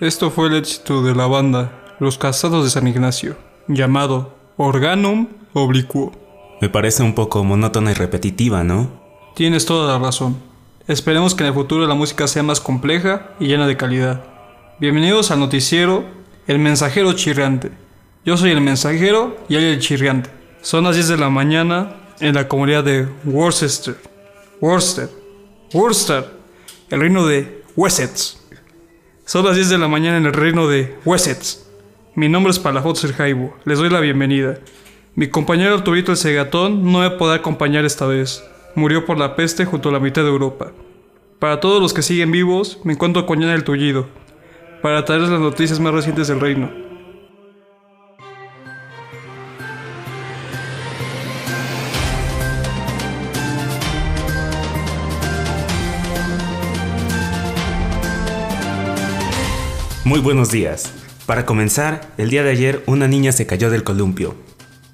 Esto fue el éxito de la banda Los Casados de San Ignacio, llamado Organum Obliquo. Me parece un poco monótona y repetitiva, ¿no? Tienes toda la razón. Esperemos que en el futuro la música sea más compleja y llena de calidad. Bienvenidos al noticiero El Mensajero Chirriante. Yo soy el mensajero y él el chirriante. Son las 10 de la mañana en la comunidad de Worcester. Worcester. Worcester. El reino de Wessex. Son las 10 de la mañana en el reino de Wessex. Mi nombre es Palafot Jaibo. Les doy la bienvenida. Mi compañero Arturito el Segatón no me podrá acompañar esta vez. Murió por la peste junto a la mitad de Europa. Para todos los que siguen vivos, me encuentro con Yana el Tullido, para traerles las noticias más recientes del reino. Muy buenos días. Para comenzar, el día de ayer una niña se cayó del columpio.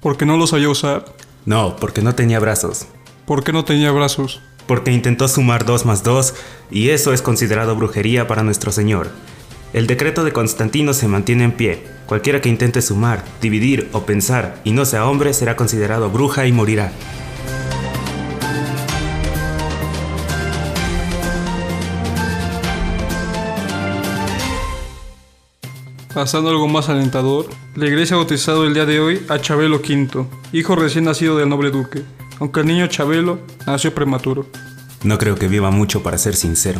¿Por qué no lo sabía usar? No, porque no tenía brazos. ¿Por qué no tenía brazos? Porque intentó sumar 2 más 2 y eso es considerado brujería para nuestro Señor. El decreto de Constantino se mantiene en pie. Cualquiera que intente sumar, dividir o pensar y no sea hombre será considerado bruja y morirá. Pasando algo más alentador, la iglesia ha bautizado el día de hoy a Chabelo V, hijo recién nacido del noble duque, aunque el niño Chabelo nació prematuro. No creo que viva mucho para ser sincero.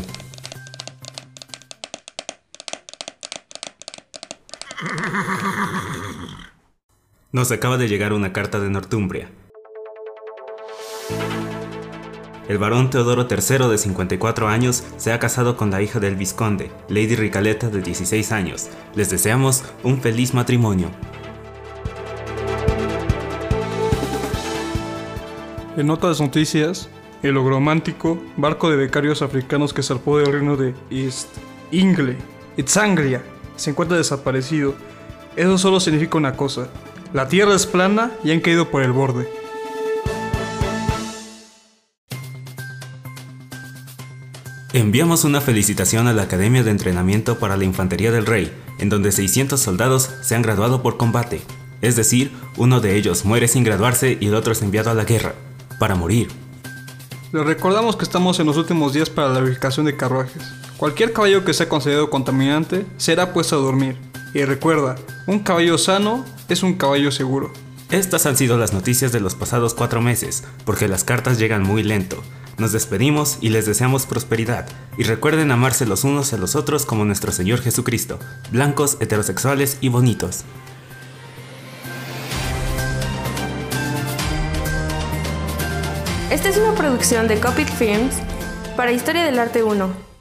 Nos acaba de llegar una carta de Northumbria. El varón Teodoro III de 54 años se ha casado con la hija del vizconde, Lady Ricaleta de 16 años. Les deseamos un feliz matrimonio. En otras noticias, el ogromántico barco de becarios africanos que zarpó del reino de East Ingle, It's Anglia, se encuentra desaparecido. Eso solo significa una cosa. La tierra es plana y han caído por el borde. Enviamos una felicitación a la Academia de Entrenamiento para la Infantería del Rey, en donde 600 soldados se han graduado por combate. Es decir, uno de ellos muere sin graduarse y el otro es enviado a la guerra, para morir. Les recordamos que estamos en los últimos días para la verificación de carruajes. Cualquier caballo que sea considerado contaminante será puesto a dormir. Y recuerda, un caballo sano es un caballo seguro. Estas han sido las noticias de los pasados cuatro meses, porque las cartas llegan muy lento. Nos despedimos y les deseamos prosperidad. Y recuerden amarse los unos a los otros como nuestro Señor Jesucristo, blancos, heterosexuales y bonitos. Esta es una producción de Copit Films para Historia del Arte 1.